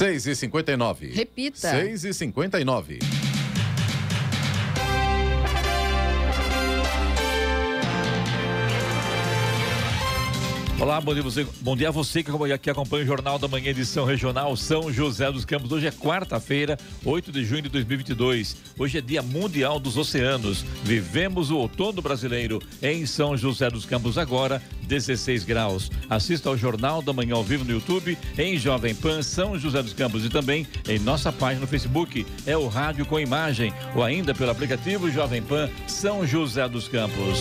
6 e 59 Repita. 6 e 59 Olá, bom dia, você, bom dia a você que acompanha o Jornal da Manhã, edição regional São José dos Campos. Hoje é quarta-feira, 8 de junho de 2022. Hoje é Dia Mundial dos Oceanos. Vivemos o outono brasileiro em São José dos Campos, agora 16 graus. Assista ao Jornal da Manhã ao vivo no YouTube, em Jovem Pan São José dos Campos e também em nossa página no Facebook. É o Rádio com Imagem ou ainda pelo aplicativo Jovem Pan São José dos Campos.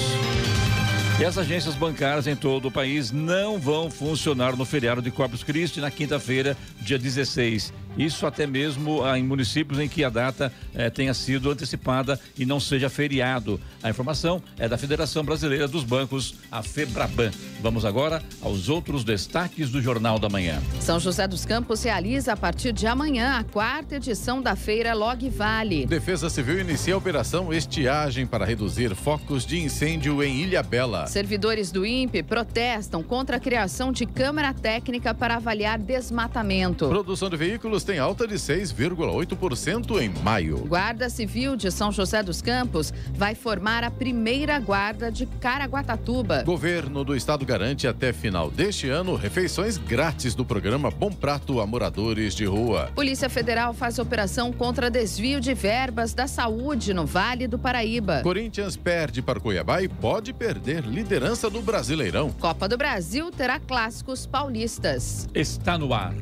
E as agências bancárias em todo o país não vão funcionar no feriado de Corpus Christi na quinta-feira, dia 16. Isso até mesmo em municípios em que a data eh, tenha sido antecipada e não seja feriado. A informação é da Federação Brasileira dos Bancos, a FEBRABAN. Vamos agora aos outros destaques do Jornal da Manhã. São José dos Campos realiza a partir de amanhã a quarta edição da feira Log Vale. Defesa Civil inicia a operação Estiagem para reduzir focos de incêndio em Ilha Bela. Servidores do INPE protestam contra a criação de câmara técnica para avaliar desmatamento. Produção de veículos tem alta de 6,8% em maio. Guarda Civil de São José dos Campos vai formar a primeira guarda de Caraguatatuba. Governo do Estado garante até final deste ano refeições grátis do programa Bom Prato a moradores de rua. Polícia Federal faz operação contra desvio de verbas da saúde no Vale do Paraíba. Corinthians perde para Cuiabá e pode perder liderança do Brasileirão. Copa do Brasil terá clássicos paulistas. Está no ar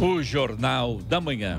o Jornal da Manhã.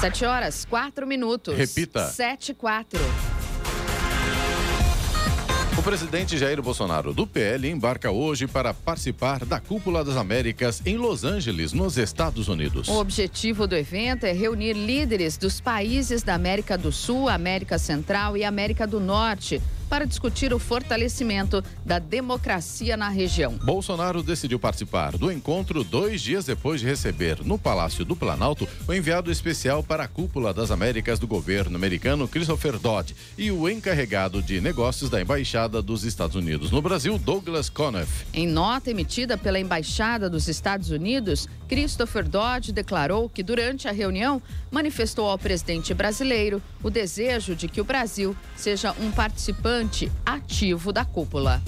Sete horas, quatro minutos. Repita. Sete, quatro. O presidente Jair Bolsonaro, do PL, embarca hoje para participar da Cúpula das Américas em Los Angeles, nos Estados Unidos. O objetivo do evento é reunir líderes dos países da América do Sul, América Central e América do Norte para discutir o fortalecimento da democracia na região. Bolsonaro decidiu participar do encontro dois dias depois de receber no Palácio do Planalto o enviado especial para a Cúpula das Américas do governo americano, Christopher Dodd, e o encarregado de negócios da Embaixada dos Estados Unidos no Brasil, Douglas Conniff. Em nota emitida pela Embaixada dos Estados Unidos, Christopher Dodd declarou que durante a reunião manifestou ao presidente brasileiro o desejo de que o Brasil seja um participante ativo da cúpula.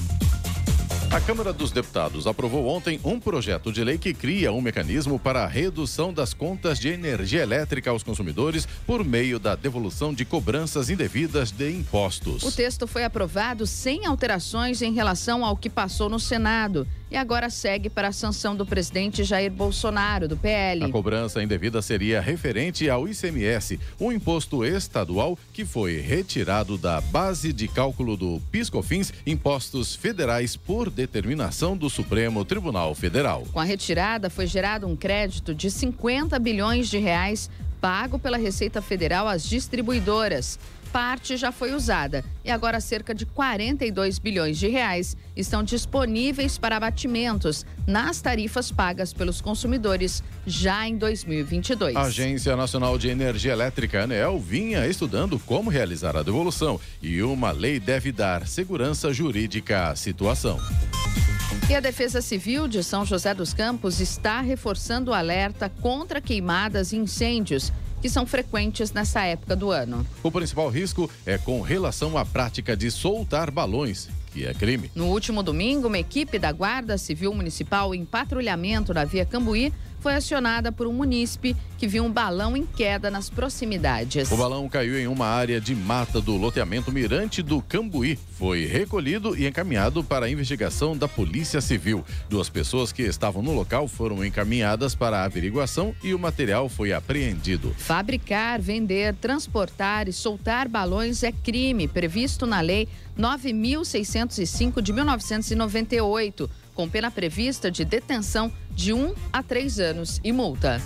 A Câmara dos Deputados aprovou ontem um projeto de lei que cria um mecanismo para a redução das contas de energia elétrica aos consumidores por meio da devolução de cobranças indevidas de impostos. O texto foi aprovado sem alterações em relação ao que passou no Senado e agora segue para a sanção do presidente Jair Bolsonaro, do PL. A cobrança indevida seria referente ao ICMS, um imposto estadual que foi retirado da base de cálculo do PiscoFins, impostos federais por determinação do Supremo Tribunal Federal. Com a retirada, foi gerado um crédito de 50 bilhões de reais pago pela Receita Federal às distribuidoras parte já foi usada e agora cerca de 42 bilhões de reais estão disponíveis para abatimentos nas tarifas pagas pelos consumidores já em 2022. A Agência Nacional de Energia Elétrica, ANEEL, vinha estudando como realizar a devolução e uma lei deve dar segurança jurídica à situação. E a Defesa Civil de São José dos Campos está reforçando o alerta contra queimadas e incêndios que são frequentes nessa época do ano. O principal risco é com relação à prática de soltar balões, que é crime. No último domingo, uma equipe da Guarda Civil Municipal em patrulhamento na Via Cambuí foi acionada por um munícipe que viu um balão em queda nas proximidades. O balão caiu em uma área de mata do loteamento Mirante do Cambuí. Foi recolhido e encaminhado para a investigação da Polícia Civil. Duas pessoas que estavam no local foram encaminhadas para a averiguação e o material foi apreendido. Fabricar, vender, transportar e soltar balões é crime previsto na Lei 9605 de 1998 com pena prevista de detenção de um a três anos e multa.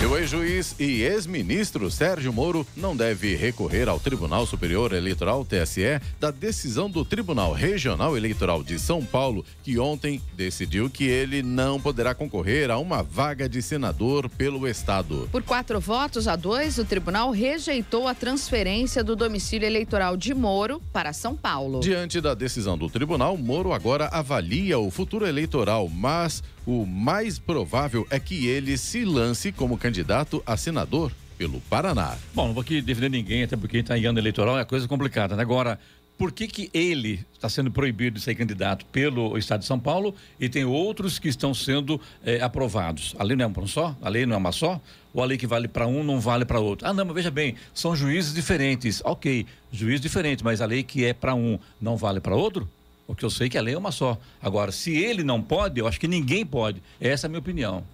E o ex-juiz e ex-ministro Sérgio Moro não deve recorrer ao Tribunal Superior Eleitoral TSE da decisão do Tribunal Regional Eleitoral de São Paulo, que ontem decidiu que ele não poderá concorrer a uma vaga de senador pelo Estado. Por quatro votos a dois, o tribunal rejeitou a transferência do domicílio eleitoral de Moro para São Paulo. Diante da decisão do tribunal, Moro agora avalia o futuro eleitoral, mas o mais provável é que ele se lance como candidato a senador pelo Paraná. Bom, não vou aqui defender ninguém, até porque está em ano eleitoral é coisa complicada. Né? Agora, por que, que ele está sendo proibido de ser candidato pelo Estado de São Paulo e tem outros que estão sendo eh, aprovados? A lei não é uma só? A lei não é uma só? Ou a lei que vale para um não vale para outro? Ah, não, mas veja bem, são juízes diferentes. Ok, juiz diferente, mas a lei que é para um não vale para outro? Porque eu sei que a lei é uma só. Agora, se ele não pode, eu acho que ninguém pode. Essa é a minha opinião.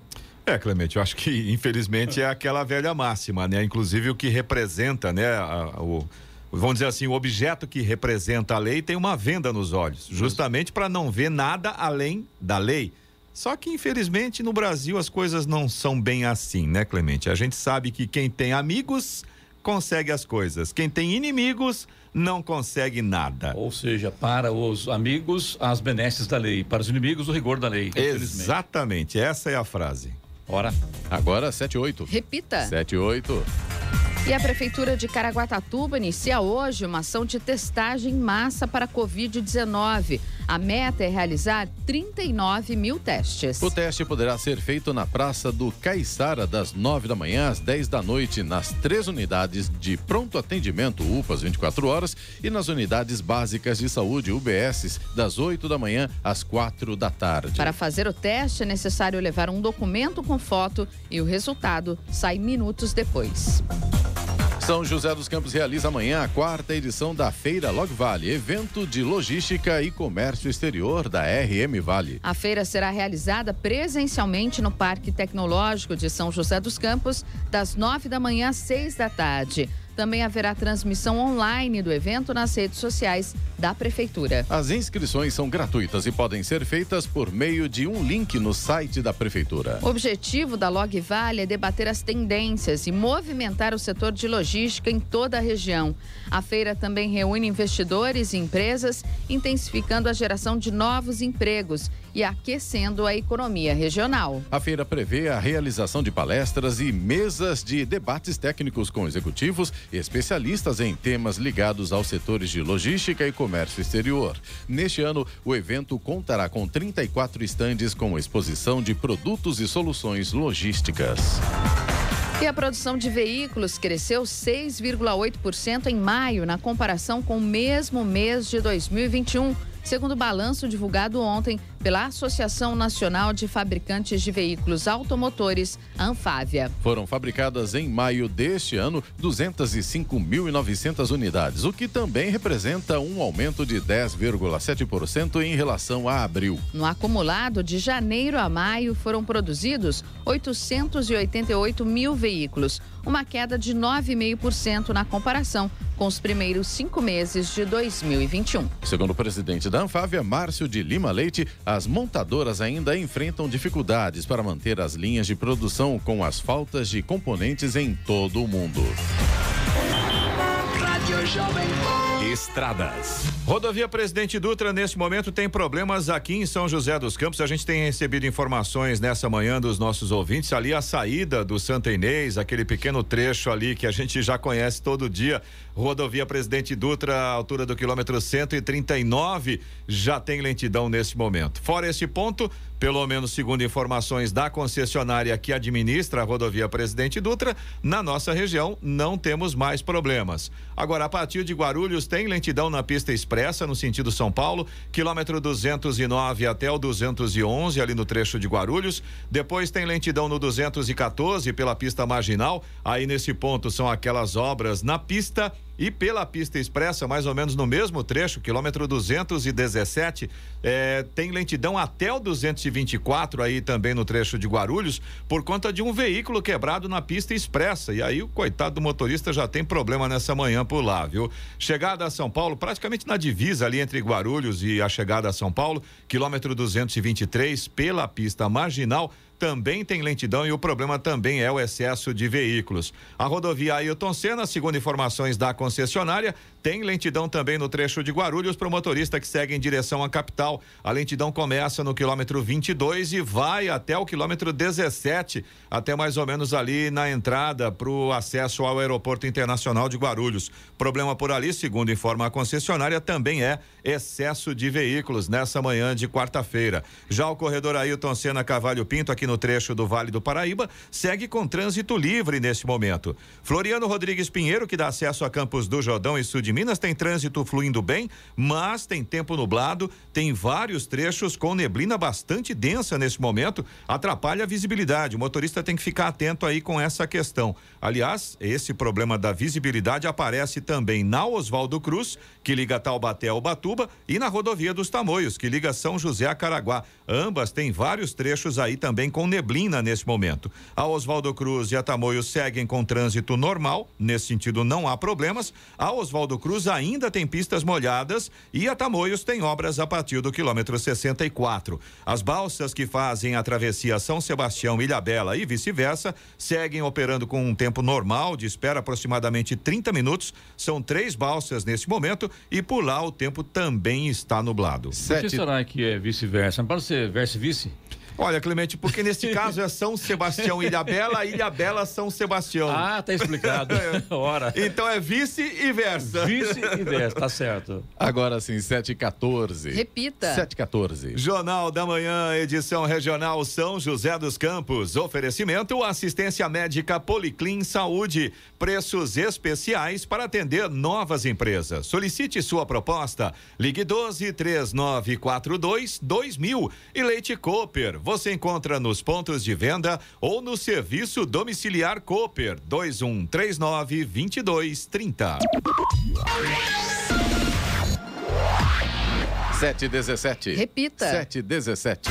É, Clemente, eu acho que infelizmente é aquela velha máxima, né? Inclusive o que representa, né? A, o, vamos dizer assim, o objeto que representa a lei tem uma venda nos olhos, justamente para não ver nada além da lei. Só que infelizmente no Brasil as coisas não são bem assim, né, Clemente? A gente sabe que quem tem amigos consegue as coisas, quem tem inimigos não consegue nada. Ou seja, para os amigos, as benesses da lei, para os inimigos, o rigor da lei. Exatamente, essa é a frase. Ora, agora 78. Repita. 78. E a Prefeitura de Caraguatatuba inicia hoje uma ação de testagem em massa para Covid-19. A meta é realizar 39 mil testes. O teste poderá ser feito na Praça do Caiçara, das 9 da manhã às 10 da noite, nas três unidades de pronto atendimento UPAs 24 horas e nas unidades básicas de saúde UBS, das 8 da manhã às 4 da tarde. Para fazer o teste, é necessário levar um documento com foto e o resultado sai minutos depois. São José dos Campos realiza amanhã a quarta edição da Feira Log Vale, evento de logística e comércio exterior da RM Vale. A feira será realizada presencialmente no Parque Tecnológico de São José dos Campos, das nove da manhã às seis da tarde. Também haverá transmissão online do evento nas redes sociais da Prefeitura. As inscrições são gratuitas e podem ser feitas por meio de um link no site da Prefeitura. O objetivo da Log Vale é debater as tendências e movimentar o setor de logística em toda a região. A feira também reúne investidores e empresas, intensificando a geração de novos empregos e aquecendo a economia regional. A feira prevê a realização de palestras e mesas de debates técnicos com executivos especialistas em temas ligados aos setores de logística e comércio exterior. Neste ano, o evento contará com 34 estandes com exposição de produtos e soluções logísticas. E a produção de veículos cresceu 6,8% em maio, na comparação com o mesmo mês de 2021 segundo o balanço divulgado ontem pela Associação Nacional de Fabricantes de Veículos Automotores, Anfávia. Foram fabricadas em maio deste ano 205.900 unidades, o que também representa um aumento de 10,7% em relação a abril. No acumulado de janeiro a maio foram produzidos 888 mil veículos, uma queda de 9,5% na comparação com os primeiros cinco meses de 2021. Segundo o presidente da Anfávia, Márcio de Lima Leite, as montadoras ainda enfrentam dificuldades para manter as linhas de produção com as faltas de componentes em todo o mundo. Rádio Jovem Estradas. Rodovia Presidente Dutra, neste momento, tem problemas aqui em São José dos Campos. A gente tem recebido informações nessa manhã dos nossos ouvintes. Ali a saída do Santa Inês, aquele pequeno trecho ali que a gente já conhece todo dia. Rodovia Presidente Dutra, altura do quilômetro 139, já tem lentidão nesse momento. Fora esse ponto, pelo menos segundo informações da concessionária que administra a rodovia Presidente Dutra, na nossa região não temos mais problemas. Agora, a partir de Guarulhos, tem lentidão na pista expressa no sentido São Paulo, quilômetro 209 até o 211, ali no trecho de Guarulhos. Depois tem lentidão no 214 pela pista marginal. Aí nesse ponto são aquelas obras na pista E pela pista expressa, mais ou menos no mesmo trecho, quilômetro 217, é, tem lentidão até o 224 aí também no trecho de Guarulhos, por conta de um veículo quebrado na pista expressa. E aí o coitado do motorista já tem problema nessa manhã por lá, viu? Chegada a São Paulo, praticamente na divisa ali entre Guarulhos e a chegada a São Paulo, quilômetro 223, pela pista marginal também tem lentidão e o problema também é o excesso de veículos. A rodovia Ailton Senna, segundo informações da concessionária, tem lentidão também no trecho de Guarulhos para o motorista que segue em direção à capital. A lentidão começa no quilômetro 22 e vai até o quilômetro 17, até mais ou menos ali na entrada para o acesso ao Aeroporto Internacional de Guarulhos. Problema por ali, segundo informa a concessionária, também é excesso de veículos nessa manhã de quarta-feira. Já o corredor Ailton Senna Cavalho Pinto, aqui no trecho do Vale do Paraíba, segue com trânsito livre nesse momento. Floriano Rodrigues Pinheiro, que dá acesso a Campos do Jordão e Sul de Minas, tem trânsito fluindo bem, mas tem tempo nublado, tem vários trechos com neblina bastante densa nesse momento, atrapalha a visibilidade. O motorista tem que ficar atento aí com essa questão. Aliás, esse problema da visibilidade aparece também na Oswaldo Cruz, que liga Taubaté ao Batuba, e na rodovia dos Tamoios, que liga São José a Caraguá. Ambas têm vários trechos aí também com neblina nesse momento. A Oswaldo Cruz e a Tamoios seguem com trânsito normal, nesse sentido não há problemas. A Oswaldo Cruz ainda tem pistas molhadas e a Tamoios tem obras a partir do quilômetro 64. As balsas que fazem a travessia São Sebastião, Ilhabela e vice-versa seguem operando com um tempo normal de espera aproximadamente 30 minutos. São três balsas nesse momento e por lá o tempo também está nublado. Sete... Por que será que é vice-versa? Não pode ser verso-vice? Olha, Clemente, porque neste caso é São Sebastião Ilha Bela, Ilha Bela São Sebastião. Ah, tá explicado. Ora. Então é vice e versa. Vice e versa, tá certo. Agora sim, 7 e 14. Repita. 7 e 14. Jornal da Manhã, edição regional São José dos Campos. Oferecimento assistência médica Policlin Saúde. Preços especiais para atender novas empresas. Solicite sua proposta. Ligue 12 3942 2000 e Leite Cooper você encontra nos pontos de venda ou no serviço domiciliar Cooper 2139 2230. Sete dezessete. Repita. Sete dezessete.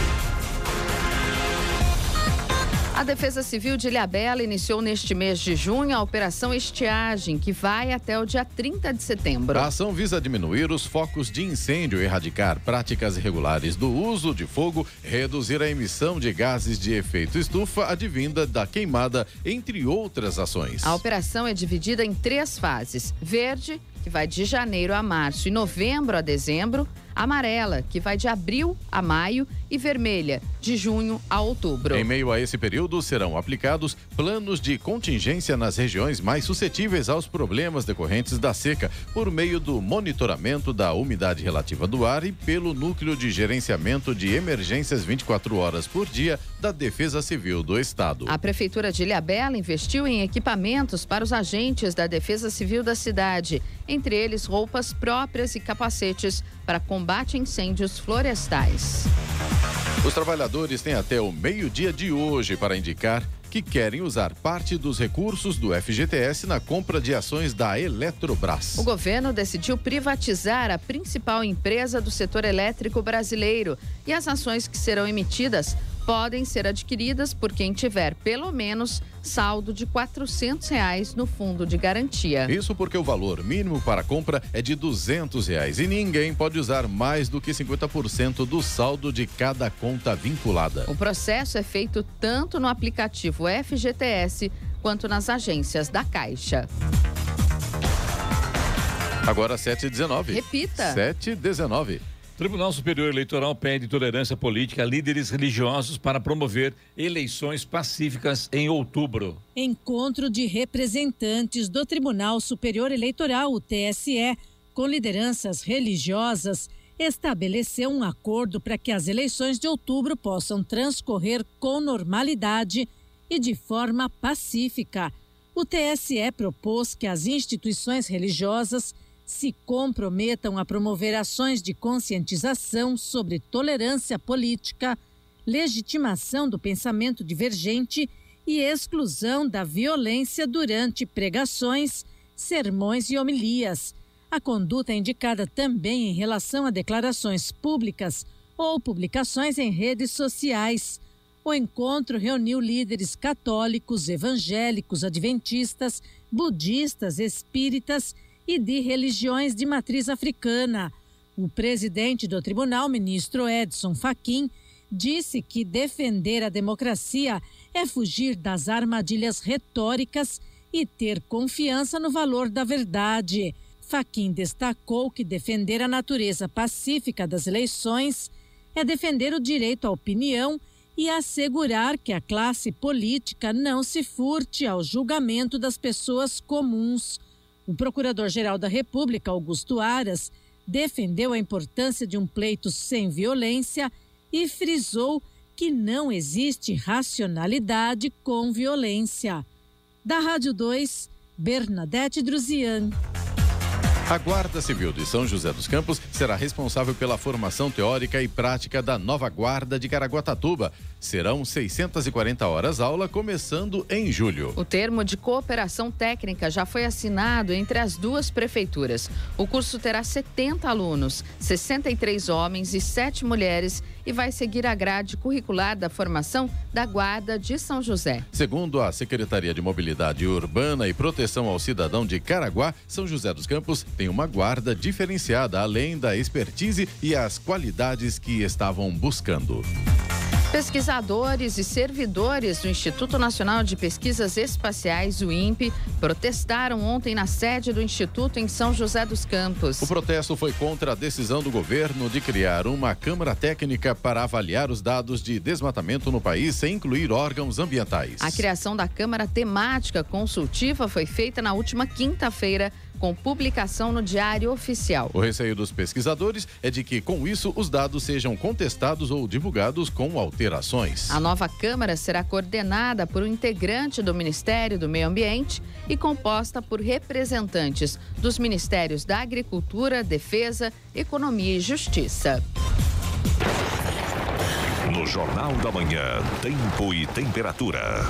A Defesa Civil de Ilhabela iniciou neste mês de junho a Operação Estiagem, que vai até o dia 30 de setembro. A ação visa diminuir os focos de incêndio, erradicar práticas irregulares do uso de fogo, reduzir a emissão de gases de efeito estufa advinda da queimada, entre outras ações. A operação é dividida em três fases: verde, que vai de janeiro a março e novembro a dezembro, amarela, que vai de abril a maio, e vermelha, de junho a outubro. Em meio a esse período, serão aplicados planos de contingência nas regiões mais suscetíveis aos problemas decorrentes da seca, por meio do monitoramento da umidade relativa do ar e pelo Núcleo de Gerenciamento de Emergências 24 horas por dia da Defesa Civil do Estado. A Prefeitura de Ilhabela investiu em equipamentos para os agentes da Defesa Civil da cidade, entre eles roupas próprias e capacetes para combate a incêndios florestais. Os trabalhadores têm até o meio-dia de hoje para indicar que querem usar parte dos recursos do FGTS na compra de ações da Eletrobras. O governo decidiu privatizar a principal empresa do setor elétrico brasileiro e as ações que serão emitidas podem ser adquiridas por quem tiver pelo menos saldo de 400 reais no fundo de garantia. Isso porque o valor mínimo para compra é de 200 reais e ninguém pode usar mais do que 50% do saldo de cada conta vinculada. O processo é feito tanto no aplicativo FGTS quanto nas agências da Caixa. Agora 7h19. Repita. 7h19. Tribunal Superior Eleitoral pede tolerância política a líderes religiosos para promover eleições pacíficas em outubro. Encontro de representantes do Tribunal Superior Eleitoral, o TSE, com lideranças religiosas, estabeleceu um acordo para que as eleições de outubro possam transcorrer com normalidade e de forma pacífica. O TSE propôs que as instituições religiosas se comprometam a promover ações de conscientização sobre tolerância política, legitimação do pensamento divergente e exclusão da violência durante pregações, sermões e homilias. A conduta é indicada também em relação a declarações públicas ou publicações em redes sociais. O encontro reuniu líderes católicos, evangélicos, adventistas, budistas, espíritas e de religiões de matriz africana. O presidente do tribunal, ministro Edson Fachin, disse que defender a democracia é fugir das armadilhas retóricas e ter confiança no valor da verdade. Fachin destacou que defender a natureza pacífica das eleições é defender o direito à opinião e assegurar que a classe política não se furte ao julgamento das pessoas comuns. O Procurador-Geral da República, Augusto Aras, defendeu a importância de um pleito sem violência e frisou que não existe racionalidade com violência. Da Rádio 2, Bernadette Druzian. A Guarda Civil de São José dos Campos será responsável pela formação teórica e prática da nova Guarda de Caraguatatuba. Serão 640 horas aula, começando em julho. O termo de cooperação técnica já foi assinado entre as duas prefeituras. O curso terá 70 alunos, 63 homens e 7 mulheres e vai seguir a grade curricular da formação da Guarda de São José. Segundo a Secretaria de Mobilidade Urbana e Proteção ao Cidadão de Caraguá, São José dos Campos tem uma guarda diferenciada, além da expertise e as qualidades que estavam buscando. Pesquisadores e servidores do Instituto Nacional de Pesquisas Espaciais, o INPE, protestaram ontem na sede do Instituto em São José dos Campos. O protesto foi contra a decisão do governo de criar uma Câmara Técnica para avaliar os dados de desmatamento no país sem incluir órgãos ambientais. A criação da Câmara Temática Consultiva foi feita na última quinta-feira com publicação no Diário Oficial. O receio dos pesquisadores é de que, com isso, os dados sejam contestados ou divulgados com alterações. A nova Câmara será coordenada por um integrante do Ministério do Meio Ambiente e composta por representantes dos Ministérios da Agricultura, Defesa, Economia e Justiça. No Jornal da Manhã, Tempo e Temperatura.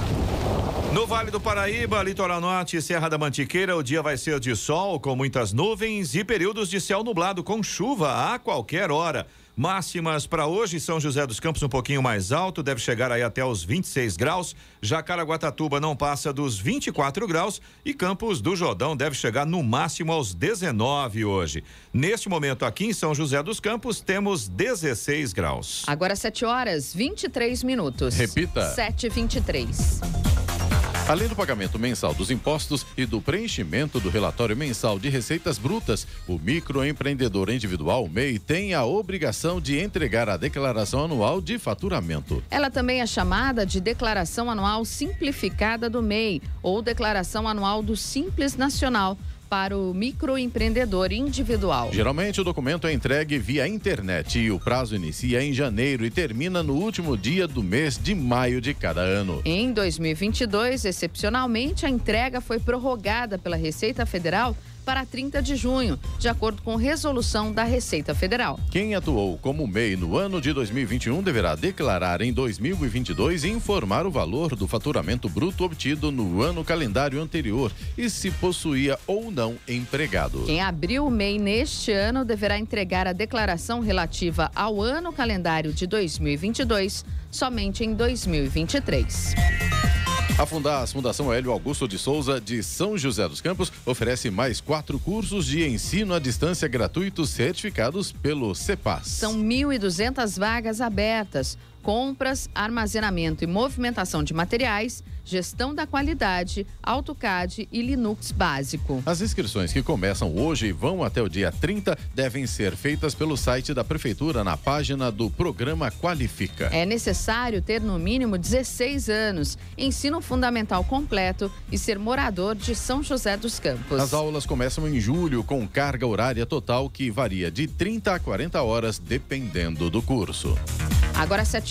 No Vale do Paraíba, Litoral Norte e Serra da Mantiqueira, o dia vai ser de sol com muitas nuvens e períodos de céu nublado com chuva a qualquer hora. Máximas para hoje, São José dos Campos um pouquinho mais alto, deve chegar aí até os 26 graus. Jacaraguatatuba não passa dos 24 graus e Campos do Jordão deve chegar no máximo aos 19 hoje. Neste momento aqui em São José dos Campos temos 16 graus. Agora 7 horas 23 minutos. Repita. 7h23. Além do pagamento mensal dos impostos e do preenchimento do relatório mensal de receitas brutas, o microempreendedor individual MEI tem a obrigação de entregar a declaração anual de faturamento. Ela também é chamada de Declaração Anual Simplificada do MEI ou Declaração Anual do Simples Nacional para o microempreendedor individual. Geralmente o documento é entregue via internet e o prazo inicia em janeiro e termina no último dia do mês de maio de cada ano. Em 2022, excepcionalmente, a entrega foi prorrogada pela Receita Federal para 30 de junho, de acordo com resolução da Receita Federal. Quem atuou como MEI no ano de 2021 deverá declarar em 2022 e informar o valor do faturamento bruto obtido no ano calendário anterior e se possuía ou não empregado. Quem abriu o MEI neste ano deverá entregar a declaração relativa ao ano calendário de 2022 somente em 2023. A Fundação Hélio Augusto de Souza, de São José dos Campos, oferece mais quatro cursos de ensino à distância gratuitos certificados pelo CEPAS. São 1.200 vagas abertas. Compras, armazenamento e movimentação de materiais, gestão da qualidade, AutoCAD e Linux básico. As inscrições que começam hoje e vão até o dia 30 devem ser feitas pelo site da Prefeitura na página do programa Qualifica. É necessário ter no mínimo 16 anos, ensino fundamental completo e ser morador de São José dos Campos. As aulas começam em julho com carga horária total que varia de 30 a 40 horas, dependendo do curso. Agora 7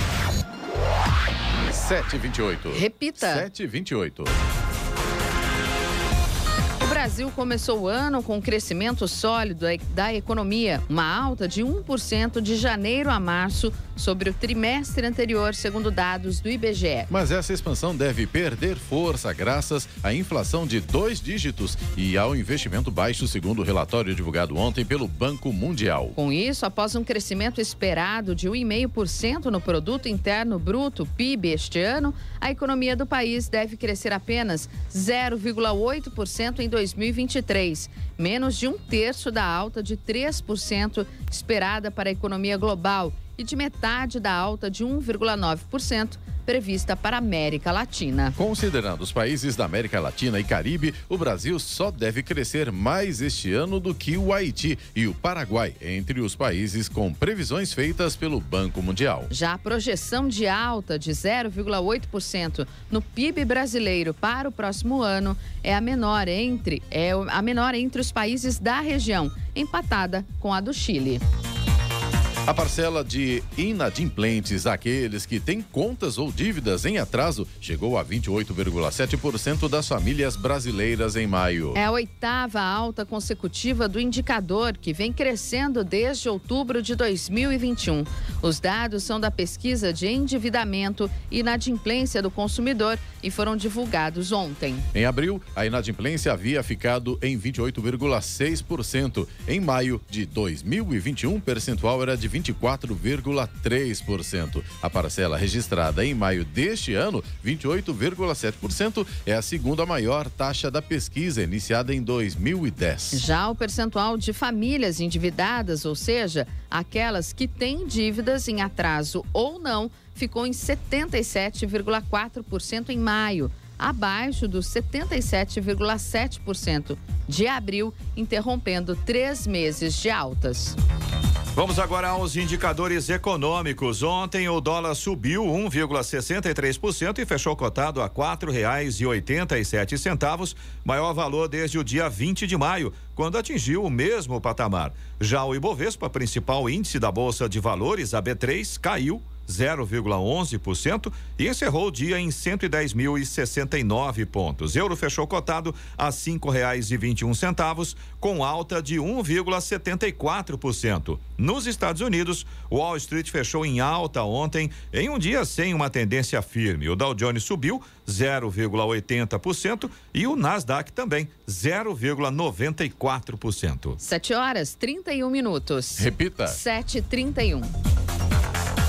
728. Repita. 728. O Brasil começou o ano com um crescimento sólido da economia, uma alta de 1% de janeiro a março sobre o trimestre anterior, segundo dados do IBGE. Mas essa expansão deve perder força graças à inflação de dois dígitos e ao investimento baixo, segundo o relatório divulgado ontem pelo Banco Mundial. Com isso, após um crescimento esperado de 1,5% no produto interno bruto (PIB) este ano, a economia do país deve crescer apenas 0,8% em 2023, menos de um terço da alta de 3% esperada para a economia global e de metade da alta de 1,9% prevista para a América Latina. Considerando os países da América Latina e Caribe, o Brasil só deve crescer mais este ano do que o Haiti e o Paraguai, entre os países com previsões feitas pelo Banco Mundial. Já a projeção de alta de 0,8% no PIB brasileiro para o próximo ano é a menor entre é a menor entre os países da região, empatada com a do Chile. A parcela de inadimplentes, aqueles que têm contas ou dívidas em atraso, chegou a 28,7% das famílias brasileiras em maio. É a oitava alta consecutiva do indicador, que vem crescendo desde outubro de 2021. Os dados são da pesquisa de endividamento e inadimplência do consumidor e foram divulgados ontem. Em abril, a inadimplência havia ficado em 28,6%. Em maio de 2021, o percentual era de 24,3%. A parcela registrada em maio deste ano, 28,7%, é a segunda maior taxa da pesquisa iniciada em 2010. Já o percentual de famílias endividadas, ou seja, aquelas que têm dívidas em atraso ou não, ficou em 77,4% em maio abaixo dos 77,7% de abril, interrompendo três meses de altas. Vamos agora aos indicadores econômicos. Ontem o dólar subiu 1,63% e fechou cotado a quatro reais e oitenta e sete centavos, maior valor desde o dia 20 de maio, quando atingiu o mesmo patamar. Já o Ibovespa, principal índice da Bolsa de Valores, a B3, caiu 0,11% e encerrou o dia em 110.069 pontos. Euro fechou cotado a cinco reais e vinte e um centavos, com alta de 1,74%. Nos Estados Unidos, o Wall Street fechou em alta ontem, em um dia sem uma tendência firme. O Dow Jones subiu 0,80% e o Nasdaq também 0,94%. 7 horas 31 minutos. Repita. 7h31.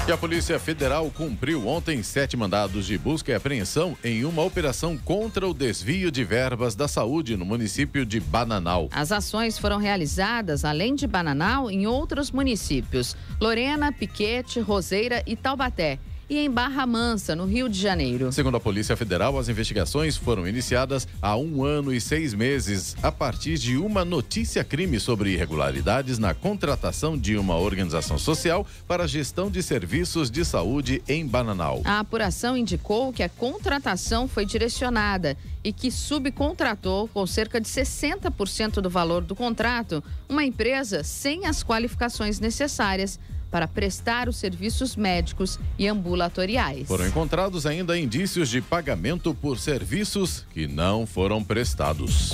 E a Polícia Federal cumpriu ontem sete mandados de busca e apreensão em uma operação contra o desvio de verbas da saúde no município de Bananal. As ações foram realizadas, além de Bananal, em outros municípios: Lorena, Piquete, Roseira e Taubaté e em Barra Mansa, no Rio de Janeiro. Segundo a Polícia Federal, as investigações foram iniciadas há um ano e seis meses, a partir de uma notícia-crime sobre irregularidades na contratação de uma organização social para a gestão de serviços de saúde em Bananal. A apuração indicou que a contratação foi direcionada e que subcontratou com cerca de 60% do valor do contrato uma empresa sem as qualificações necessárias para prestar os serviços médicos e ambulatoriais. Foram encontrados ainda indícios de pagamento por serviços que não foram prestados.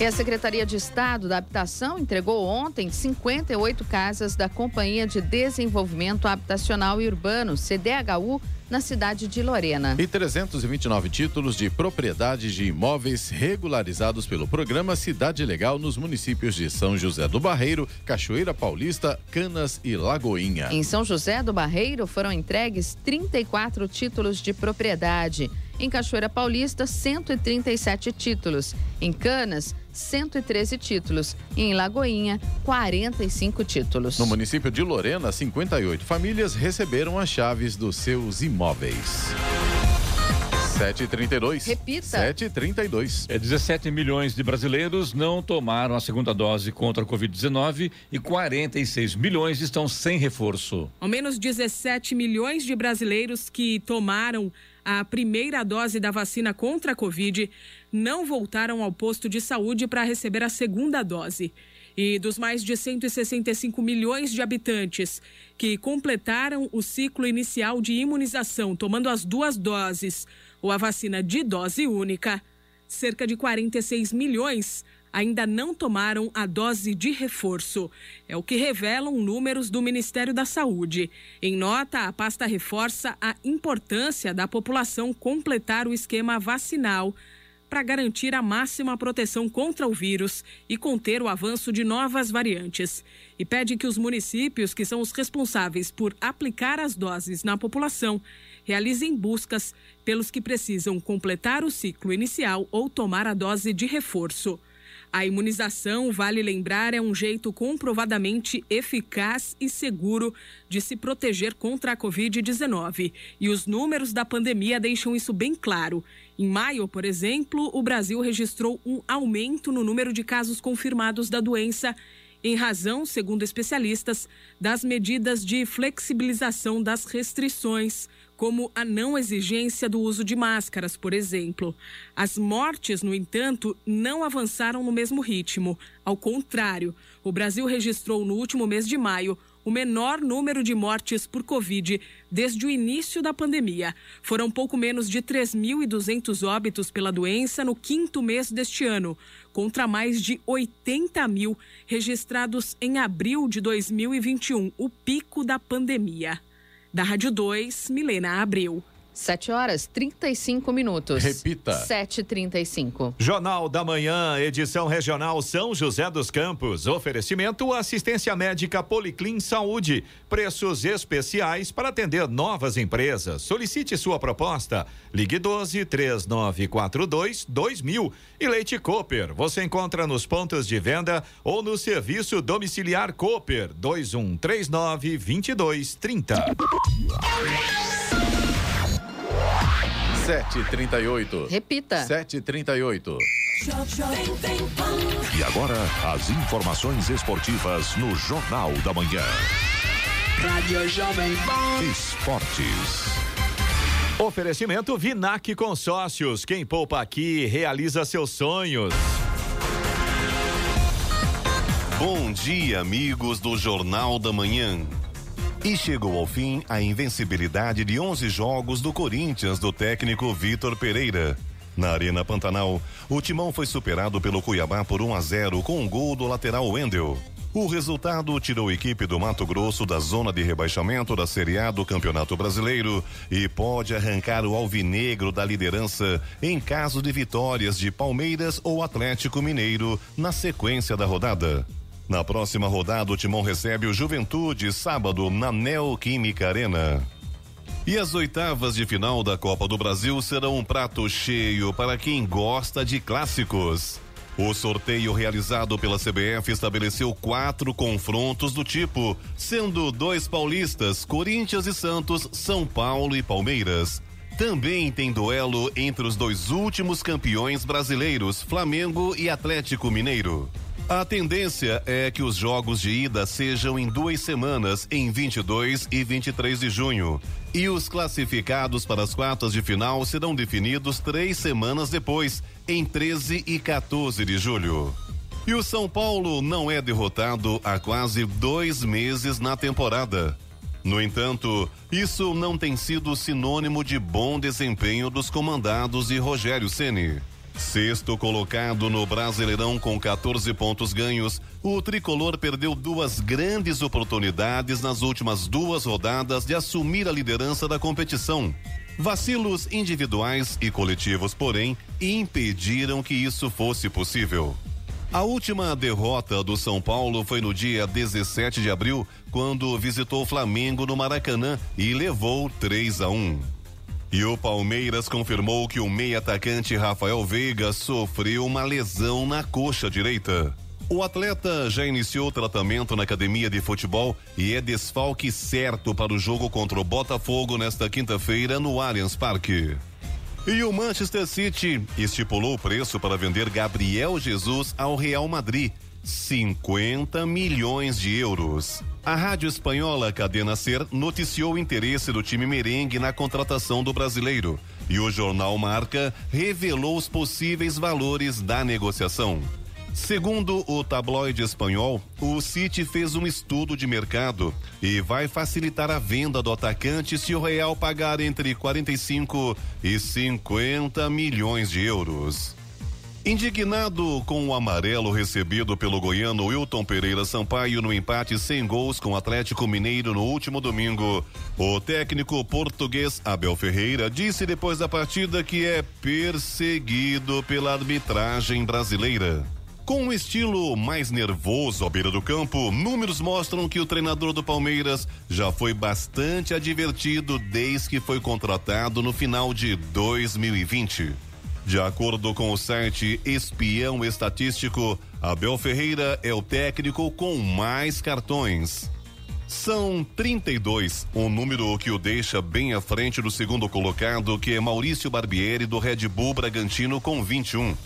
E a Secretaria de Estado da Habitação entregou ontem 58 casas da Companhia de Desenvolvimento Habitacional e Urbano, CDHU, na cidade de Lorena. E 329 títulos de propriedade de imóveis regularizados pelo programa Cidade Legal nos municípios de São José do Barreiro, Cachoeira Paulista, Canas e Lagoinha. Em São José do Barreiro foram entregues 34 títulos de propriedade Em Cachoeira Paulista, 137 títulos. Em Canas, 113 títulos. E em Lagoinha, 45 títulos. No município de Lorena, 58 famílias receberam as chaves dos seus imóveis. 7h32. Repita. 7h32. É 17 milhões de brasileiros não tomaram a segunda dose contra a Covid-19 e 46 milhões estão sem reforço. Ao menos 17 milhões de brasileiros que tomaram a primeira dose da vacina contra a Covid não voltaram ao posto de saúde para receber a segunda dose. E dos mais de 165 milhões de habitantes que completaram o ciclo inicial de imunização tomando as duas doses ou a vacina de dose única, cerca de 46 milhões ainda não tomaram a dose de reforço. É o que revelam números do Ministério da Saúde. Em nota, a pasta reforça a importância da população completar o esquema vacinal para garantir a máxima proteção contra o vírus e conter o avanço de novas variantes. E pede que os municípios, que são os responsáveis por aplicar as doses na população, realizem buscas pelos que precisam completar o ciclo inicial ou tomar a dose de reforço. A imunização, vale lembrar, é um jeito comprovadamente eficaz e seguro de se proteger contra a Covid-19. E os números da pandemia deixam isso bem claro. Em maio, por exemplo, o Brasil registrou um aumento no número de casos confirmados da doença, em razão, segundo especialistas, das medidas de flexibilização das restrições como a não exigência do uso de máscaras, por exemplo. As mortes, no entanto, não avançaram no mesmo ritmo. Ao contrário, o Brasil registrou no último mês de maio o menor número de mortes por Covid desde o início da pandemia. Foram pouco menos de 3.200 óbitos pela doença no quinto mês deste ano, contra mais de 80 mil registrados em abril de 2021, o pico da pandemia. Da Rádio 2, Milena Abreu. 7 horas 35 minutos. Repita. 7h35. Jornal da Manhã, edição regional São José dos Campos. Oferecimento assistência médica Policlin Saúde. Preços especiais para atender novas empresas. Solicite sua proposta. Ligue 12 3942 2000. E Leite Cooper. Você encontra nos pontos de venda ou no serviço domiciliar Cooper 2139 2230. 7h38. Repita. 7h38. E agora, as informações esportivas no Jornal da Manhã. Rádio Jovem Pan. Esportes. Oferecimento Vinac Consórcios. Quem poupa aqui realiza seus sonhos. Bom dia, amigos do Jornal da Manhã. E chegou ao fim a invencibilidade de 11 jogos do Corinthians do técnico Vitor Pereira. Na Arena Pantanal, o timão foi superado pelo Cuiabá por 1 a 0 com um gol do lateral Wendel. O resultado tirou a equipe do Mato Grosso da zona de rebaixamento da Série A do Campeonato Brasileiro e pode arrancar o alvinegro da liderança em caso de vitórias de Palmeiras ou Atlético Mineiro na sequência da rodada. Na próxima rodada, o Timão recebe o Juventude, sábado, na Neoquímica Arena. E as oitavas de final da Copa do Brasil serão um prato cheio para quem gosta de clássicos. O sorteio realizado pela CBF estabeleceu quatro confrontos do tipo, sendo dois paulistas, Corinthians e Santos, São Paulo e Palmeiras. Também tem duelo entre os dois últimos campeões brasileiros, Flamengo e Atlético Mineiro. A tendência é que os jogos de ida sejam em duas semanas, em 22 e 23 de junho. E os classificados para as quartas de final serão definidos três semanas depois, em 13 e 14 de julho. E o São Paulo não é derrotado há quase dois meses na temporada. No entanto, isso não tem sido sinônimo de bom desempenho dos comandados de Rogério Ceni. Sexto colocado no Brasileirão com 14 pontos ganhos, o tricolor perdeu duas grandes oportunidades nas últimas duas rodadas de assumir a liderança da competição. Vacilos individuais e coletivos, porém, impediram que isso fosse possível. A última derrota do São Paulo foi no dia 17 de abril, quando visitou o Flamengo no Maracanã e levou 3 a 1. E o Palmeiras confirmou que o meia atacante Rafael Veiga sofreu uma lesão na coxa direita. O atleta já iniciou tratamento na academia de futebol e é desfalque certo para o jogo contra o Botafogo nesta quinta-feira no Allianz Parque. E o Manchester City estipulou o preço para vender Gabriel Jesus ao Real Madrid. 50 milhões de euros. A rádio espanhola Cadena Ser noticiou o interesse do time merengue na contratação do brasileiro. E o jornal Marca revelou os possíveis valores da negociação. Segundo o tabloide espanhol, o City fez um estudo de mercado e vai facilitar a venda do atacante se o Real pagar entre 45 e 50 milhões de euros. Indignado com o amarelo recebido pelo goiano Wilton Pereira Sampaio no empate sem gols com o Atlético Mineiro no último domingo, o técnico português Abel Ferreira disse depois da partida que é perseguido pela arbitragem brasileira. Com um estilo mais nervoso à beira do campo, números mostram que o treinador do Palmeiras já foi bastante advertido desde que foi contratado no final de 2020. De acordo com o site Espião Estatístico, Abel Ferreira é o técnico com mais cartões. São 32, um número que o deixa bem à frente do segundo colocado, que é Maurício Barbieri do Red Bull Bragantino com 21.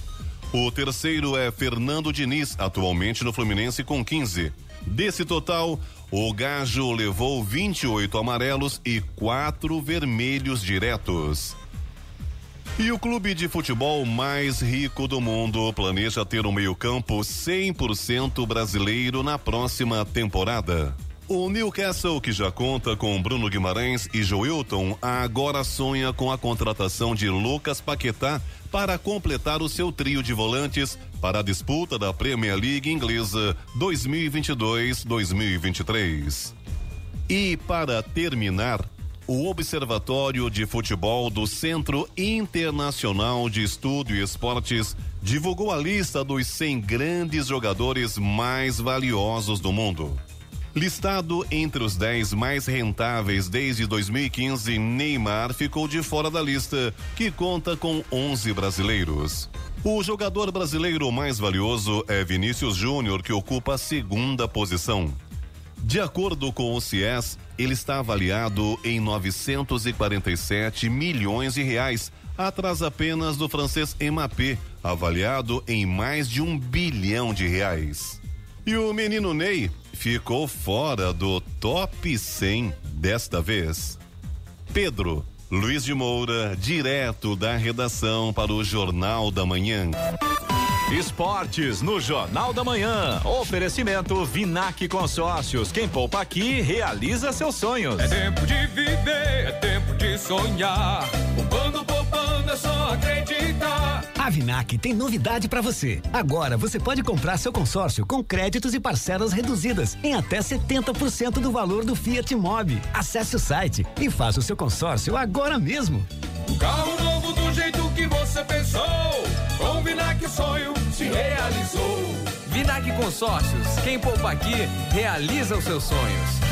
O terceiro é Fernando Diniz, atualmente no Fluminense com 15. Desse total, o Gajo levou 28 amarelos e quatro vermelhos diretos. E o clube de futebol mais rico do mundo planeja ter um meio-campo 100% brasileiro na próxima temporada. O Newcastle, que já conta com Bruno Guimarães e Joilton, agora sonha com a contratação de Lucas Paquetá para completar o seu trio de volantes para a disputa da Premier League inglesa 2022-2023. E para terminar, o Observatório de Futebol do Centro Internacional de Estudo e Esportes divulgou a lista dos 100 grandes jogadores mais valiosos do mundo. Listado entre os 10 mais rentáveis desde 2015, Neymar ficou de fora da lista, que conta com 11 brasileiros. O jogador brasileiro mais valioso é Vinícius Júnior, que ocupa a segunda posição. De acordo com o CIES, ele está avaliado em 947 milhões de reais, atrás apenas do francês Mbappé, avaliado em mais de um bilhão de reais. E o menino Ney ficou fora do top 100 desta vez. Pedro Luiz de Moura, direto da redação para o Jornal da Manhã. Esportes no Jornal da Manhã. Oferecimento Vinac Consórcios. Quem poupa aqui realiza seus sonhos. É tempo de viver, é tempo de sonhar. Poupando, poupando, é só acreditar. A Vinac tem novidade para você. Agora você pode comprar seu consórcio com créditos e parcelas reduzidas em até 70% do valor do Fiat Mobi. Acesse o site e faça o seu consórcio agora mesmo. Um carro novo do jeito que você pensou. Com o Vinac o sonho se realizou. Vinac Consórcios. Quem poupa aqui realiza os seus sonhos.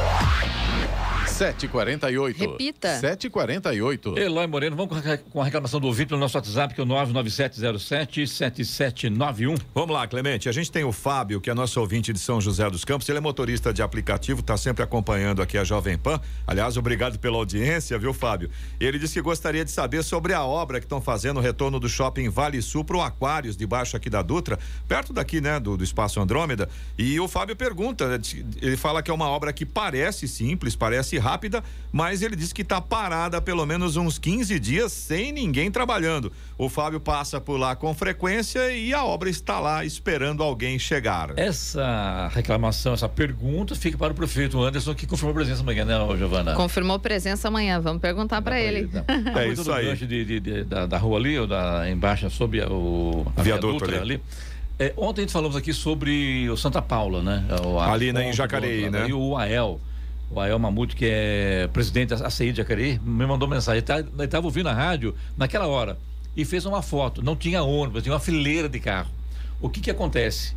Show. 7h48. Repita. 7h48. Eloy Moreno, vamos com a- com a reclamação do ouvinte no nosso WhatsApp, que é o 99707-7791. Vamos lá, Clemente. A gente tem o Fábio, que é nosso ouvinte de São José dos Campos. Ele é motorista de aplicativo, está sempre acompanhando aqui a Jovem Pan. Aliás, obrigado pela audiência, viu, Fábio? Ele disse que gostaria de saber sobre a obra que estão fazendo o retorno do shopping Vale Sul para o Aquários, debaixo aqui da Dutra, perto daqui, né, do, do Espaço Andrômeda. E o Fábio pergunta, né, ele fala que é uma obra que parece simples, parece rápida rápida, mas ele disse que está parada pelo menos uns 15 dias sem ninguém trabalhando. O Fábio passa por lá com frequência e a obra está lá esperando alguém chegar. Essa reclamação, essa pergunta fica para o prefeito Anderson, que confirmou presença amanhã, né, Giovana? Confirmou presença amanhã, vamos perguntar para ele. É isso aí. De, de, de, da, da, rua ali, ou da embaixo, sob o a viaduto ali. ali. É, ontem a gente falamos aqui sobre o Santa Paula, né? O, ali né, em Jacareí, do, né? E o AEL. O Ael Mamute, que é presidente da ACI de Jacareí, me mandou mensagem. Ele estava tá, ouvindo a rádio naquela hora e fez uma foto. Não tinha ônibus, tinha uma fileira de carro. O que que acontece?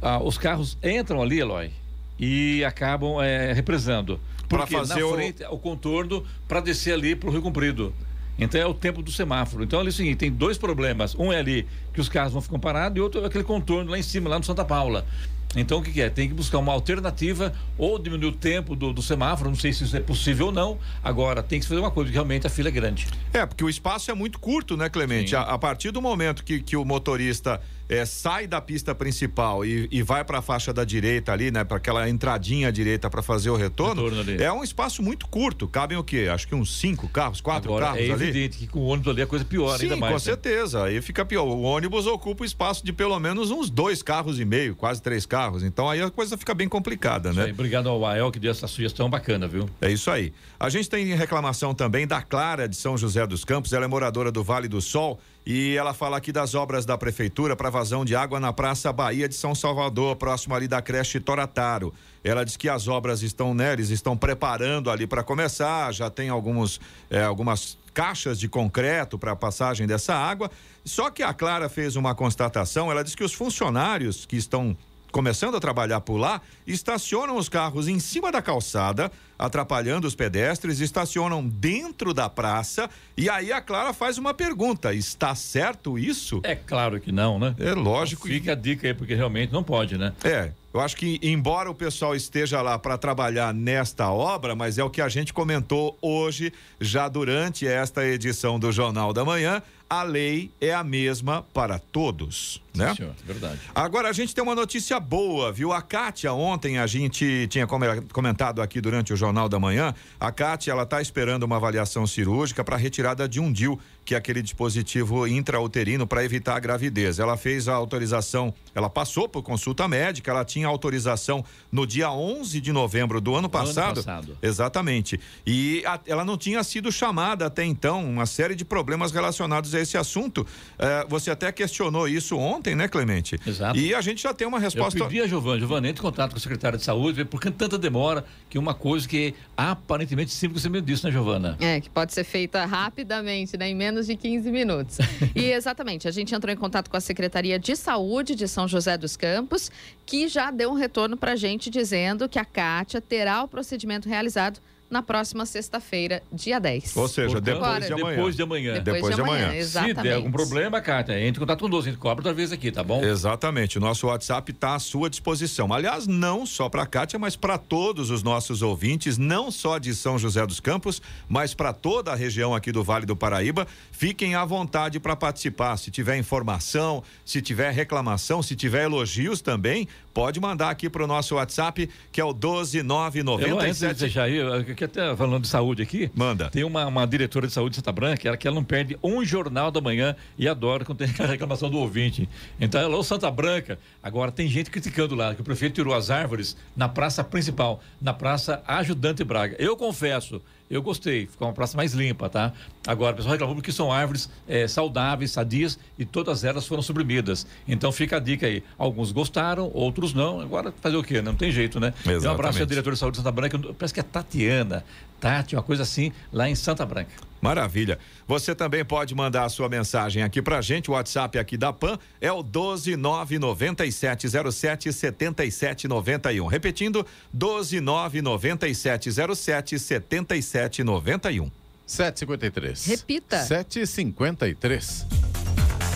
Ah, os carros entram ali, Eloy, e acabam é, represando. Porque fazer na frente, o, o contorno para descer ali para o Rio Comprido. Então é o tempo do semáforo. Então ali é o seguinte, tem dois problemas. Um é ali que os carros vão ficar parados e outro é aquele contorno lá em cima, lá no Santa Paula. Então o que, que, é? Tem que buscar uma alternativa ou diminuir o tempo do, do, semáforo, não sei se isso é possível ou não. Agora, tem que se fazer uma coisa, porque realmente a fila é grande. É, porque o espaço é muito curto, né, Clemente? A, a, partir do momento que, que o motorista é, sai da pista principal e, e vai para a faixa da direita ali, né, para aquela entradinha direita para fazer o retorno, retorno é um espaço muito curto. Cabem o quê? Acho que uns cinco carros, quatro Agora, carros é ali. É evidente que com o ônibus ali a coisa piora Sim, ainda mais. com né? certeza. Aí fica pior. O ônibus ocupa o espaço de pelo menos uns dois carros e meio, quase três carros. Então aí a coisa fica bem complicada, né? Aí, obrigado ao Ael que deu essa sugestão bacana, viu? É isso aí. A gente tem reclamação também da Clara de São José dos Campos. Ela é moradora do Vale do Sol e ela fala aqui das obras da prefeitura para vazão de água na Praça Bahia de São Salvador, próximo ali da creche Torataro. Ela diz que as obras estão, né, eles estão preparando ali para começar, já tem alguns, é, algumas caixas de concreto para a passagem dessa água. Só que a Clara fez uma constatação, ela diz que os funcionários que estão começando a trabalhar por lá, estacionam os carros em cima da calçada, atrapalhando os pedestres, estacionam dentro da praça e aí a Clara faz uma pergunta: está certo isso? É claro que não, né? É lógico. Fica a dica aí, porque realmente não pode, né? É. Eu acho que, embora o pessoal esteja lá para trabalhar nesta obra, mas é o que a gente comentou hoje, já durante esta edição do Jornal da Manhã, a lei é a mesma para todos, né? senhor, verdade. Agora a gente tem uma notícia boa, viu? A Kátia, ontem a gente tinha comentado aqui durante o Jornal da Manhã, a Kátia, ela está esperando uma avaliação cirúrgica para retirada de um DIL que é aquele dispositivo intrauterino para evitar a gravidez. Ela fez a autorização, ela passou por consulta médica, ela tinha autorização no dia 11 de novembro do ano passado. Ano passado. Exatamente. E a, ela não tinha sido chamada até então, uma série de problemas relacionados a esse assunto. É, você até questionou isso ontem, né, Clemente? Exato. E a gente já tem uma resposta. Eu pedi a Giovana, Giovana, entre em contato com o secretário de saúde, ver por que tanta demora, que uma coisa que aparentemente simples, você me disse, né, Giovana? É, que pode ser feita rapidamente, né, em menos menos de 15 minutos. e exatamente, a gente entrou em contato com a Secretaria de Saúde de São José dos Campos, que já deu um retorno para a gente dizendo que a Kátia terá o procedimento realizado na próxima sexta-feira, dia 10. Ou seja, depois, de amanhã. depois de amanhã. Depois, depois de, amanhã, amanhã. Exatamente. Se der algum problema, Cátia, entre em contato conosco, a gente cobra outra vez aqui, tá bom? Exatamente. O nosso WhatsApp está à sua disposição. Aliás, não só para a Kátia, mas para todos os nossos ouvintes, não só de São José dos Campos, mas para toda a região aqui do Vale do Paraíba. Fiquem à vontade para participar. Se tiver informação, se tiver reclamação, se tiver elogios também, pode mandar aqui para o nosso WhatsApp, que é o 12997. Eu, já eu, que até falando de saúde aqui. Manda. Tem uma, uma diretora de saúde de Santa Branca, ela que ela não perde um jornal da manhã e adora quando tem a reclamação do ouvinte. Então, ela, ô Santa Branca, agora tem gente criticando lá, que o prefeito tirou as árvores na praça principal, na praça Ajudante Braga. Eu confesso, eu gostei, ficou uma praça mais limpa, tá? Agora, o pessoal reclamou porque são árvores é, saudáveis, sadias e todas elas foram suprimidas. Então fica a dica aí. Alguns gostaram, outros não. Agora, fazer o quê? Não tem jeito, né? Exatamente. Um abraço ao diretor de saúde de Santa Branca, parece que é Tatiana. Tati, uma coisa assim, lá em Santa Branca. Maravilha. Você também pode mandar a sua mensagem aqui pra gente. O WhatsApp aqui da PAN é o 12997077791. Repetindo, 12997077791. 753. Repita. 753.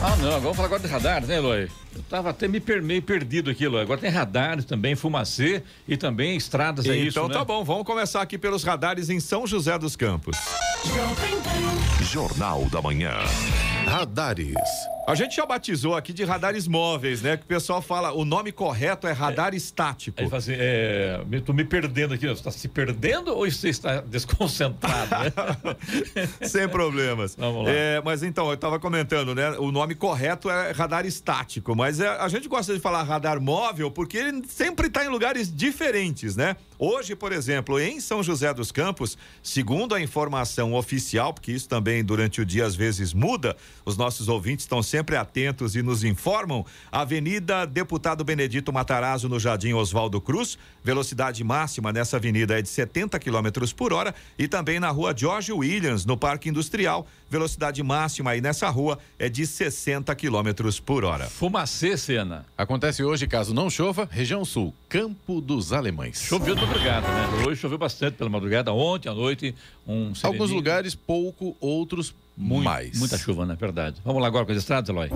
Ah, não, vamos falar agora de radar, né, Eloy? Eu tava até me per meio perdido aqui, Eloy. Agora tem radares também, fumacê e também estradas, é então, isso, Então né? tá bom, vamos começar aqui pelos radares em São José dos Campos. Jornal da Manhã. Radares. A gente já batizou aqui de radares móveis, né? Que o pessoal fala, o nome correto é radar estático. Aí fala assim, é, me- tô me perdendo aqui. Você está se perdendo ou você está desconcentrado? né? Sem problemas. Vamos lá. É, mas então, eu estava comentando, né? O nome correto é radar estático, mas é- a gente gosta de falar radar móvel porque ele sempre está em lugares diferentes, né? Hoje, por exemplo, em São José dos Campos, segundo a informação oficial, porque isso também durante o dia às vezes muda, os nossos ouvintes estão sempre atentos e nos informam. Avenida Deputado Benedito Matarazzo, no Jardim Oswaldo Cruz, velocidade máxima nessa avenida é de 70 km por hora e também na rua George Williams, no Parque Industrial, velocidade máxima aí nessa rua é de 60 km por hora. Fumacê, cena. Acontece hoje, caso não chova, região sul, Campo dos Alemães. Choveu de madrugada, né? Hoje choveu bastante pela madrugada, ontem à noite, um Alguns lugares pouco, outros Muito- mais. Muita chuva, né? Verdade. Vamos lá agora com as estradas, Eloy.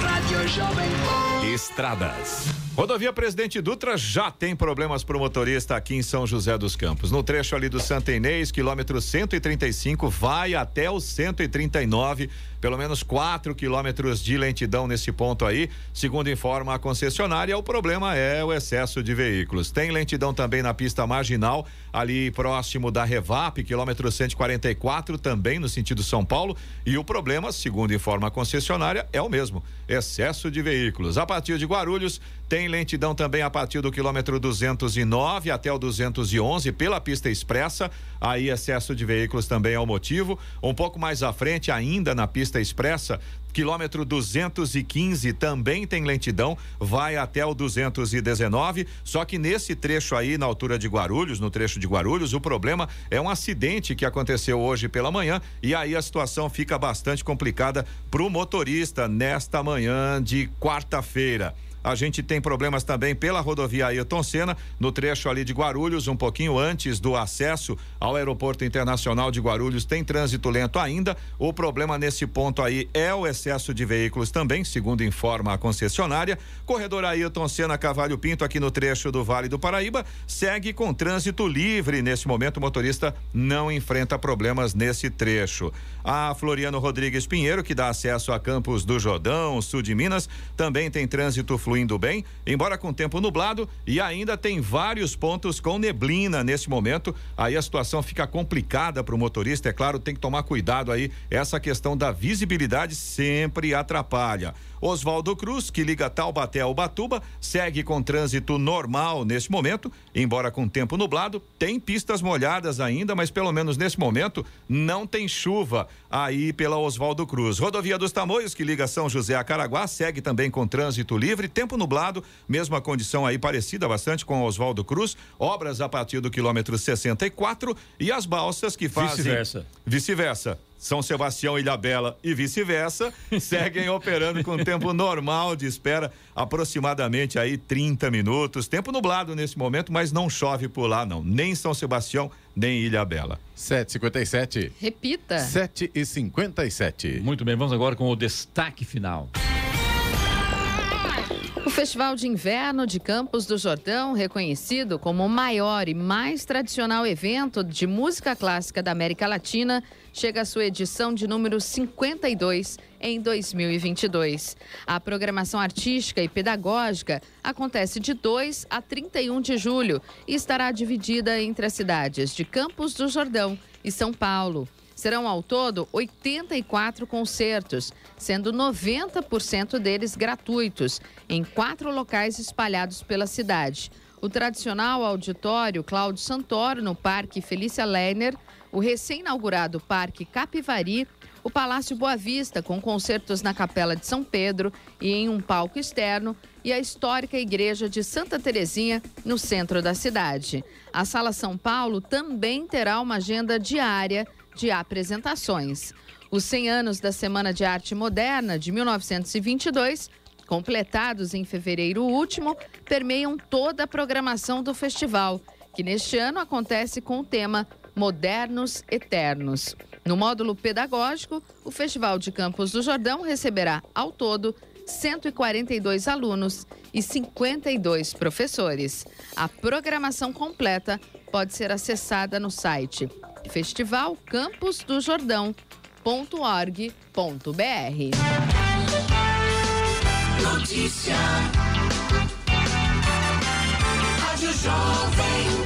Rádio Jovem Pan. Estradas. Rodovia Presidente Dutra já tem problemas para o motorista aqui em São José dos Campos. No trecho ali do Santa Inês, quilômetro 135, vai até o 139, pelo menos 4 quilômetros de lentidão nesse ponto aí. Segundo informa a concessionária, o problema é o excesso de veículos. Tem lentidão também na pista marginal, ali próximo da Revap, quilômetro 144, também no sentido São Paulo. E o problema, segundo informa a concessionária, é o mesmo: excesso de veículos. A partir de Guarulhos, tem lentidão também a partir do quilômetro 209 até o 211 pela pista expressa. Aí excesso de veículos também é o motivo. Um pouco mais à frente, ainda na pista expressa, quilômetro 215 também tem lentidão, vai até o 219. Só que nesse trecho aí, na altura de Guarulhos, no trecho de Guarulhos, o problema é um acidente que aconteceu hoje pela manhã e aí a situação fica bastante complicada para o motorista nesta manhã de quarta-feira. A gente tem problemas também pela rodovia Ayrton Senna, no trecho ali de Guarulhos, um pouquinho antes do acesso ao Aeroporto Internacional de Guarulhos, tem trânsito lento ainda. O problema nesse ponto aí é o excesso de veículos também, segundo informa a concessionária. Corredor Ayrton Senna Cavalho Pinto, aqui no trecho do Vale do Paraíba, segue com trânsito livre. Nesse momento, o motorista não enfrenta problemas nesse trecho. A Floriano Rodrigues Pinheiro, que dá acesso a Campos do Jordão, sul de Minas, também tem trânsito fluindo bem, embora com tempo nublado, e ainda tem vários pontos com neblina nesse momento. Aí a situação fica complicada para o motorista, é claro, tem que tomar cuidado aí. Essa questão da visibilidade sempre atrapalha. Oswaldo Cruz, que liga Taubaté ao Batuba, segue com trânsito normal nesse momento, embora com tempo nublado. Tem pistas molhadas ainda, mas pelo menos nesse momento não tem chuva aí pela Oswaldo Cruz. Rodovia dos Tamoios, que liga São José a Caraguá, segue também com trânsito livre, tempo nublado, mesma condição aí parecida bastante com Oswaldo Cruz. Obras a partir do quilômetro 64 e as balsas que fazem. Vice-versa. Vice-versa. São Sebastião, Ilhabela e vice-versa, seguem operando com tempo normal de espera, aproximadamente aí 30 minutos. Tempo nublado nesse momento, mas não chove por lá, não. Nem São Sebastião, nem Ilhabela. 7h57. Repita. 7h57. Muito bem, vamos agora com o destaque final. O Festival de Inverno de Campos do Jordão, reconhecido como o maior e mais tradicional evento de música clássica da América Latina, chega à sua edição de número 52 em 2022. A programação artística e pedagógica acontece de 2 a 31 de julho e estará dividida entre as cidades de Campos do Jordão e São Paulo. Serão ao todo 84 concertos, sendo 90% deles gratuitos, em quatro locais espalhados pela cidade. O tradicional auditório Cláudio Santoro, no Parque Felícia Lerner, o recém-inaugurado Parque Capivari, o Palácio Boa Vista, com concertos na Capela de São Pedro e em um palco externo, e a histórica Igreja de Santa Terezinha, no centro da cidade. A Sala São Paulo também terá uma agenda diária de apresentações. Os 100 anos da Semana de Arte Moderna de 1922, completados em fevereiro último, permeiam toda a programação do festival, que neste ano acontece com o tema Modernos Eternos. No módulo pedagógico, o Festival de Campos do Jordão receberá, ao todo, 142 alunos e 52 professores. A programação completa pode ser acessada no site Festival Campos do Jordão.org.br. Notícia. Rádio Jovem.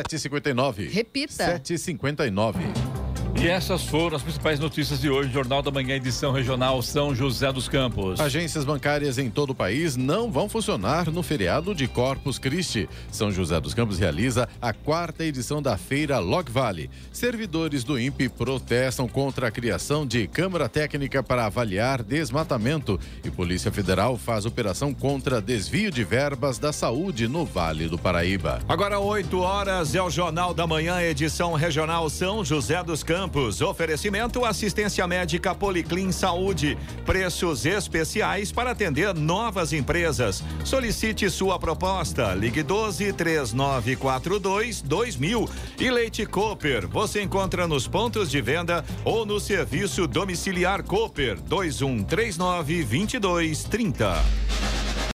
7h59. Repita. 7h59. E essas foram as principais notícias de hoje, Jornal da Manhã, edição regional São José dos Campos. Agências bancárias em todo o país não vão funcionar no feriado de Corpus Christi. São José dos Campos realiza a quarta edição da feira Log Valley. Servidores do INPE protestam contra a criação de Câmara Técnica para avaliar desmatamento e Polícia Federal faz operação contra desvio de verbas da saúde no Vale do Paraíba. Agora 8 horas é o Jornal da Manhã, edição regional São José dos Campos. Oferecimento assistência médica Policlin Saúde. Preços especiais para atender novas empresas. Solicite sua proposta. Ligue 12 3942 2000. E Leite Cooper. Você encontra nos pontos de venda ou no serviço domiciliar Cooper 2139 2230.